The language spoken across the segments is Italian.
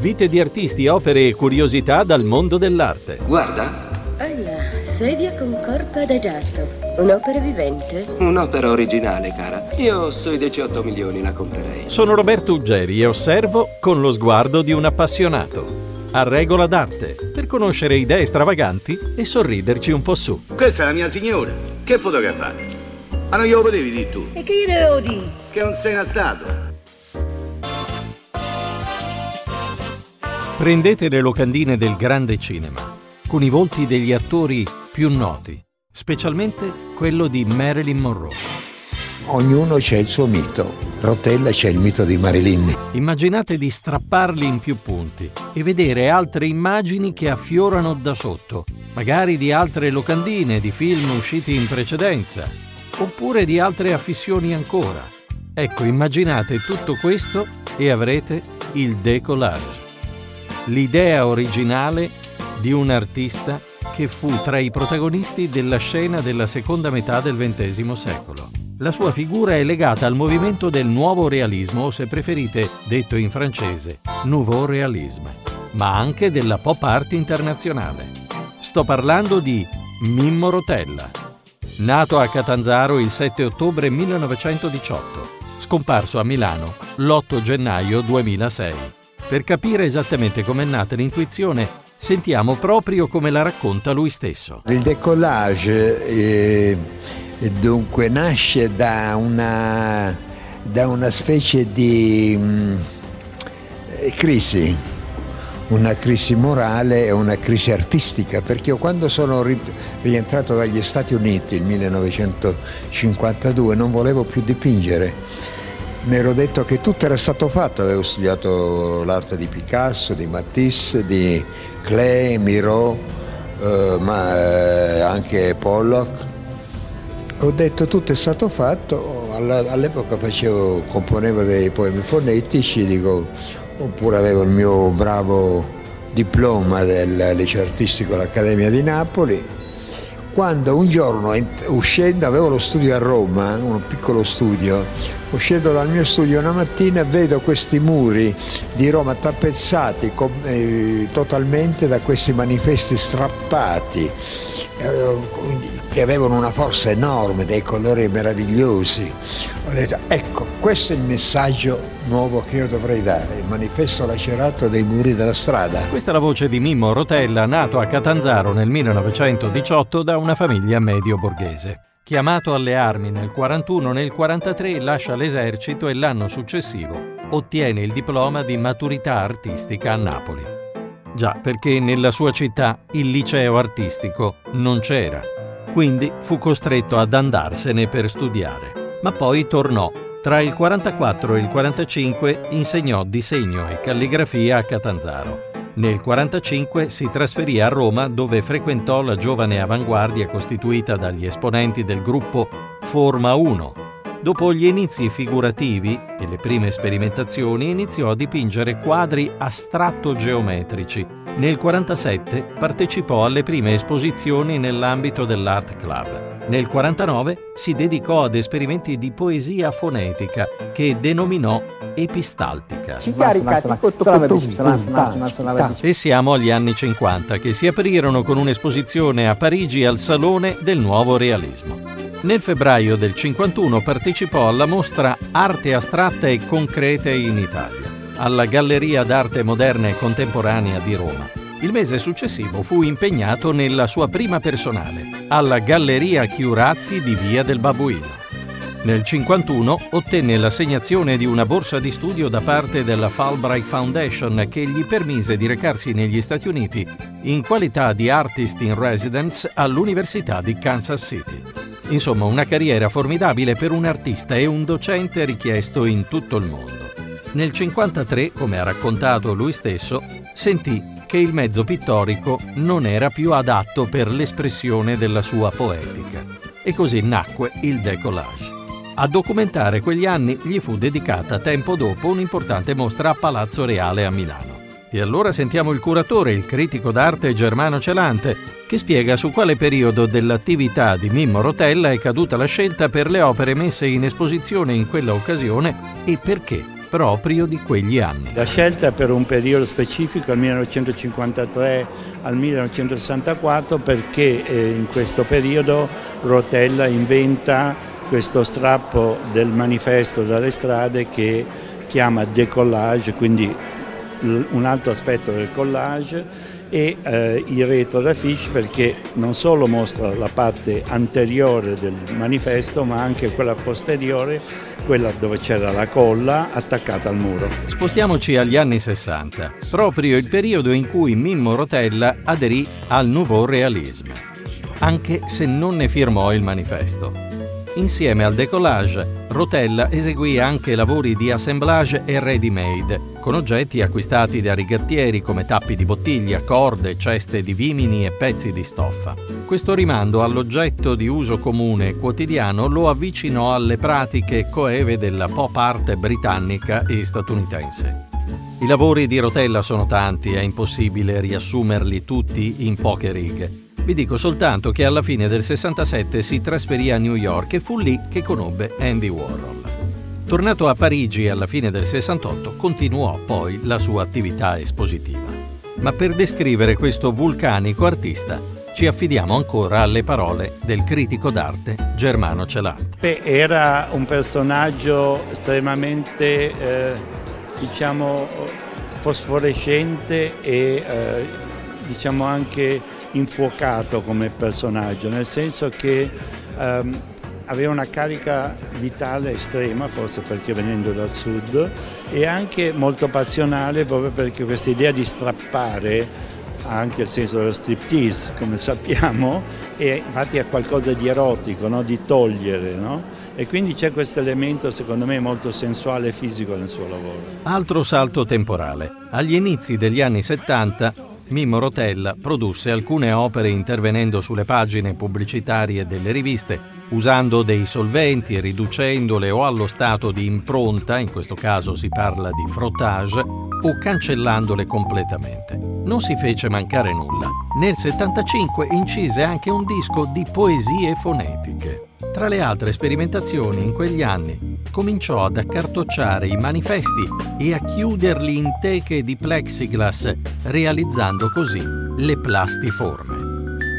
Vite di artisti, opere e curiosità dal mondo dell'arte. Guarda, Alla, sedia con corpo adagiato. Un'opera vivente? un'opera originale, cara. Io sui 18 milioni la comprerei. Sono Roberto Uggeri e osservo con lo sguardo di un appassionato. A regola d'arte, per conoscere idee stravaganti e sorriderci un po' su. Questa è la mia signora. Che fotografate? Ma non glielo potevi dire tu, E che gli devo dire? che non sei una statua. Prendete le locandine del grande cinema, con i volti degli attori più noti, specialmente quello di Marilyn Monroe. Ognuno c'è il suo mito. Rotella c'è il mito di Marilyn. Immaginate di strapparli in più punti e vedere altre immagini che affiorano da sotto, magari di altre locandine di film usciti in precedenza, oppure di altre affissioni ancora. Ecco, immaginate tutto questo e avrete il decollage. L'idea originale di un artista che fu tra i protagonisti della scena della seconda metà del XX secolo. La sua figura è legata al movimento del nuovo realismo, o se preferite, detto in francese, nouveau réalisme, ma anche della pop art internazionale. Sto parlando di Mimmo Rotella, nato a Catanzaro il 7 ottobre 1918, scomparso a Milano l'8 gennaio 2006. Per capire esattamente com'è nata l'intuizione, sentiamo proprio come la racconta lui stesso. Il decollage eh, dunque nasce da una, da una specie di mm, eh, crisi, una crisi morale e una crisi artistica, perché io quando sono ri- rientrato dagli Stati Uniti nel 1952 non volevo più dipingere. Mi ero detto che tutto era stato fatto, avevo studiato l'arte di Picasso, di Matisse, di Klee, Miro, eh, ma eh, anche Pollock. Ho detto tutto è stato fatto, all'epoca facevo, componevo dei poemi fonetici, dico, oppure avevo il mio bravo diploma del liceo artistico all'Accademia di Napoli. Quando un giorno uscendo, avevo lo studio a Roma, un piccolo studio, uscendo dal mio studio una mattina vedo questi muri di Roma tappezzati eh, totalmente da questi manifesti strappati eh, che avevano una forza enorme, dei colori meravigliosi. Ho detto, ecco, questo è il messaggio nuovo che io dovrei dare, il manifesto lacerato dei muri della strada. Questa è la voce di Mimmo Rotella, nato a Catanzaro nel 1918 da una famiglia medio-borghese. Chiamato alle armi nel 41, nel 43 lascia l'esercito e l'anno successivo ottiene il diploma di maturità artistica a Napoli. Già, perché nella sua città il liceo artistico non c'era, quindi fu costretto ad andarsene per studiare. Ma poi tornò. Tra il 44 e il 45 insegnò disegno e calligrafia a Catanzaro. Nel 45 si trasferì a Roma dove frequentò la giovane avanguardia costituita dagli esponenti del gruppo Forma 1. Dopo gli inizi figurativi e le prime sperimentazioni iniziò a dipingere quadri astratto-geometrici. Nel 47 partecipò alle prime esposizioni nell'ambito dell'Art Club. Nel 49 si dedicò ad esperimenti di poesia fonetica che denominò epistaltica. E siamo agli anni 50 che si aprirono con un'esposizione a Parigi al Salone del Nuovo Realismo. Nel febbraio del 51 partecipò alla mostra Arte astratta e concrete in Italia, alla Galleria d'arte moderna e contemporanea di Roma. Il mese successivo fu impegnato nella sua prima personale, alla Galleria Chiurazzi di Via del Babuino. Nel 51 ottenne l'assegnazione di una borsa di studio da parte della Fulbright Foundation che gli permise di recarsi negli Stati Uniti in qualità di artist in residence all'Università di Kansas City. Insomma, una carriera formidabile per un artista e un docente richiesto in tutto il mondo. Nel 53, come ha raccontato lui stesso, sentì che il mezzo pittorico non era più adatto per l'espressione della sua poetica. E così nacque il decollage. A documentare quegli anni gli fu dedicata tempo dopo un'importante mostra a Palazzo Reale a Milano. E allora sentiamo il curatore, il critico d'arte Germano Celante, che spiega su quale periodo dell'attività di Mimmo Rotella è caduta la scelta per le opere messe in esposizione in quella occasione e perché. Proprio di quegli anni. La scelta per un periodo specifico, dal 1953 al 1964, perché eh, in questo periodo Rotella inventa questo strappo del manifesto dalle strade che chiama decollage, quindi un altro aspetto del collage e eh, il retro d'affiche perché non solo mostra la parte anteriore del manifesto ma anche quella posteriore, quella dove c'era la colla attaccata al muro. Spostiamoci agli anni 60, proprio il periodo in cui Mimmo Rotella aderì al Nouveau Realisme, anche se non ne firmò il manifesto. Insieme al decollage, Rotella eseguì anche lavori di assemblage e ready-made, con oggetti acquistati da rigattieri come tappi di bottiglia, corde, ceste di vimini e pezzi di stoffa. Questo rimando all'oggetto di uso comune quotidiano lo avvicinò alle pratiche coeve della pop art britannica e statunitense. I lavori di Rotella sono tanti, è impossibile riassumerli tutti in poche righe. Vi dico soltanto che alla fine del 67 si trasferì a New York e fu lì che conobbe Andy Warhol. Tornato a Parigi alla fine del 68, continuò poi la sua attività espositiva. Ma per descrivere questo vulcanico artista ci affidiamo ancora alle parole del critico d'arte Germano Celant. Beh, era un personaggio estremamente, eh, diciamo, fosforescente e eh, diciamo anche infuocato come personaggio, nel senso che ehm, aveva una carica vitale estrema, forse perché venendo dal sud, e anche molto passionale proprio perché questa idea di strappare ha anche il senso dello striptease, come sappiamo, e infatti ha qualcosa di erotico, no? di togliere. No? E quindi c'è questo elemento, secondo me, molto sensuale e fisico nel suo lavoro. Altro salto temporale. Agli inizi degli anni 70 Mimmo Rotella produsse alcune opere intervenendo sulle pagine pubblicitarie delle riviste, usando dei solventi, riducendole o allo stato di impronta, in questo caso si parla di frottage, o cancellandole completamente. Non si fece mancare nulla. Nel 75 incise anche un disco di poesie fonetiche. Tra le altre sperimentazioni in quegli anni cominciò ad accartocciare i manifesti e a chiuderli in teche di plexiglass, realizzando così le plastiforme.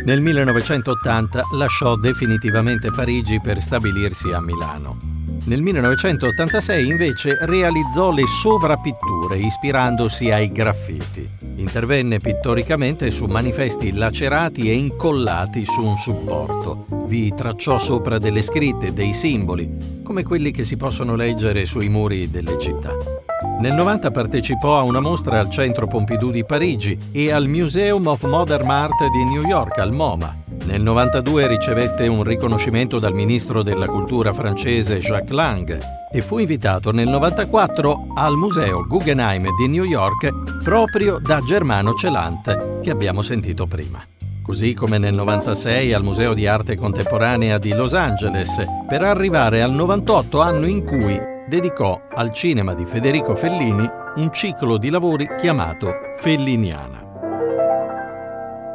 Nel 1980 lasciò definitivamente Parigi per stabilirsi a Milano. Nel 1986 invece realizzò le sovrapitture ispirandosi ai graffiti. Intervenne pittoricamente su manifesti lacerati e incollati su un supporto. Vi tracciò sopra delle scritte, dei simboli, come quelli che si possono leggere sui muri delle città. Nel 90 partecipò a una mostra al Centro Pompidou di Parigi e al Museum of Modern Art di New York, al MoMA. Nel 92 ricevette un riconoscimento dal ministro della cultura francese Jacques Lang e fu invitato nel 94 al Museo Guggenheim di New York proprio da Germano Celant, che abbiamo sentito prima. Così come nel 96 al Museo di Arte Contemporanea di Los Angeles, per arrivare al 98 anno in cui dedicò al cinema di Federico Fellini un ciclo di lavori chiamato Felliniana.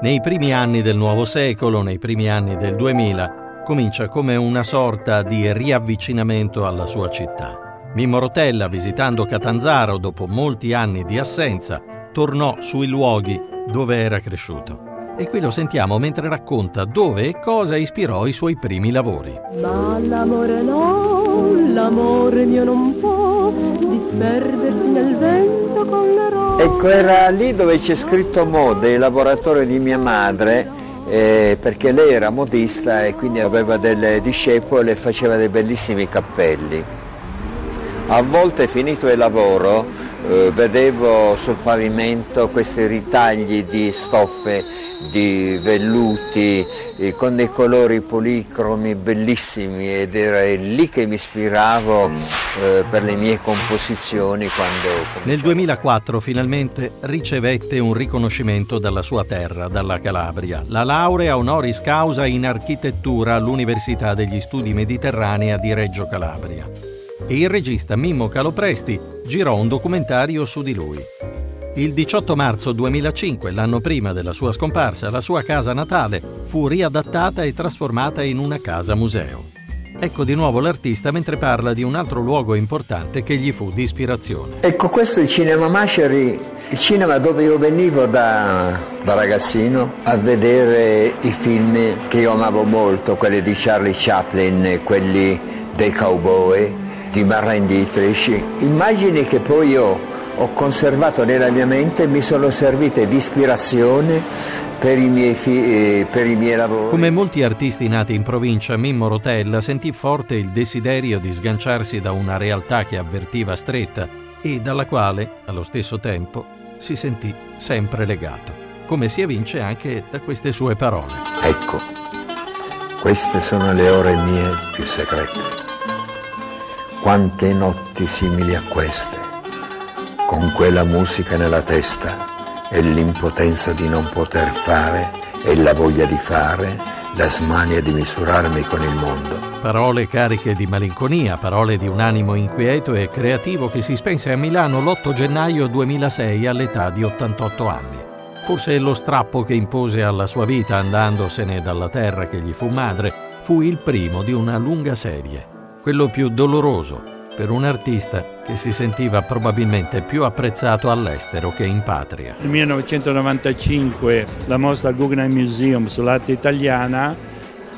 Nei primi anni del nuovo secolo, nei primi anni del 2000, comincia come una sorta di riavvicinamento alla sua città. Mimmo Rotella, visitando Catanzaro dopo molti anni di assenza, tornò sui luoghi dove era cresciuto. E qui lo sentiamo mentre racconta dove e cosa ispirò i suoi primi lavori. Ma l'amore no, l'amore mio non può disperdersi nel vento con le rose. Ecco, era lì dove c'è scritto Mode, il laboratorio di mia madre, eh, perché lei era modista e quindi aveva delle discepole e faceva dei bellissimi cappelli. A volte finito il lavoro eh, vedevo sul pavimento questi ritagli di stoffe di velluti eh, con dei colori policromi bellissimi ed era lì che mi ispiravo eh, per le mie composizioni quando... Nel 2004 finalmente ricevette un riconoscimento dalla sua terra, dalla Calabria, la laurea honoris causa in architettura all'Università degli Studi Mediterranea di Reggio Calabria. E il regista Mimmo Calopresti girò un documentario su di lui. Il 18 marzo 2005, l'anno prima della sua scomparsa, la sua casa natale fu riadattata e trasformata in una casa museo. Ecco di nuovo l'artista mentre parla di un altro luogo importante che gli fu di ispirazione. Ecco, questo è il cinema Masceri, il cinema dove io venivo da, da ragazzino a vedere i film che io amavo molto, quelli di Charlie Chaplin, quelli dei cowboy, di Marlene Dietrich, immagini che poi io ho conservato nella mia mente e mi sono servite di ispirazione per i, miei fi- eh, per i miei lavori. Come molti artisti nati in provincia, Mimmo Rotella sentì forte il desiderio di sganciarsi da una realtà che avvertiva stretta e dalla quale, allo stesso tempo, si sentì sempre legato, come si evince anche da queste sue parole. Ecco, queste sono le ore mie più segrete. Quante notti simili a queste, con quella musica nella testa e l'impotenza di non poter fare e la voglia di fare, la smania di misurarmi con il mondo. Parole cariche di malinconia, parole di un animo inquieto e creativo che si spense a Milano l'8 gennaio 2006 all'età di 88 anni. Forse lo strappo che impose alla sua vita andandosene dalla terra che gli fu madre fu il primo di una lunga serie, quello più doloroso per un artista che si sentiva probabilmente più apprezzato all'estero che in patria. Nel 1995 la mostra al Guggenheim Museum sull'arte italiana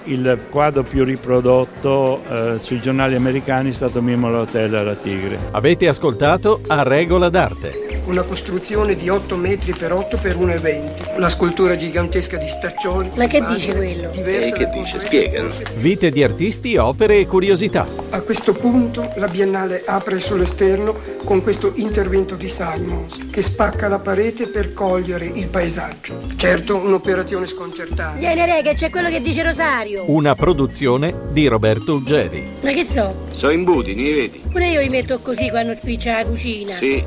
il quadro più riprodotto eh, sui giornali americani è stato Mimo l'Hotel alla Tigre. Avete ascoltato A Regola d'Arte. Una costruzione di 8 metri per 8 per 1,20. La scultura gigantesca di Staccioni. Ma che dice quello? E che dice? Spiegano. Vite di artisti, opere e curiosità. A questo punto la Biennale apre sull'esterno con questo intervento di Simons che spacca la parete per cogliere il paesaggio. Certo, un'operazione sconcertante. Vieni, re, che c'è quello che dice Rosario. Una produzione di Roberto Uggeri. Ma che so? So imbudi, ne vedi? Pure io li metto così quando spiccia la cucina. Sì,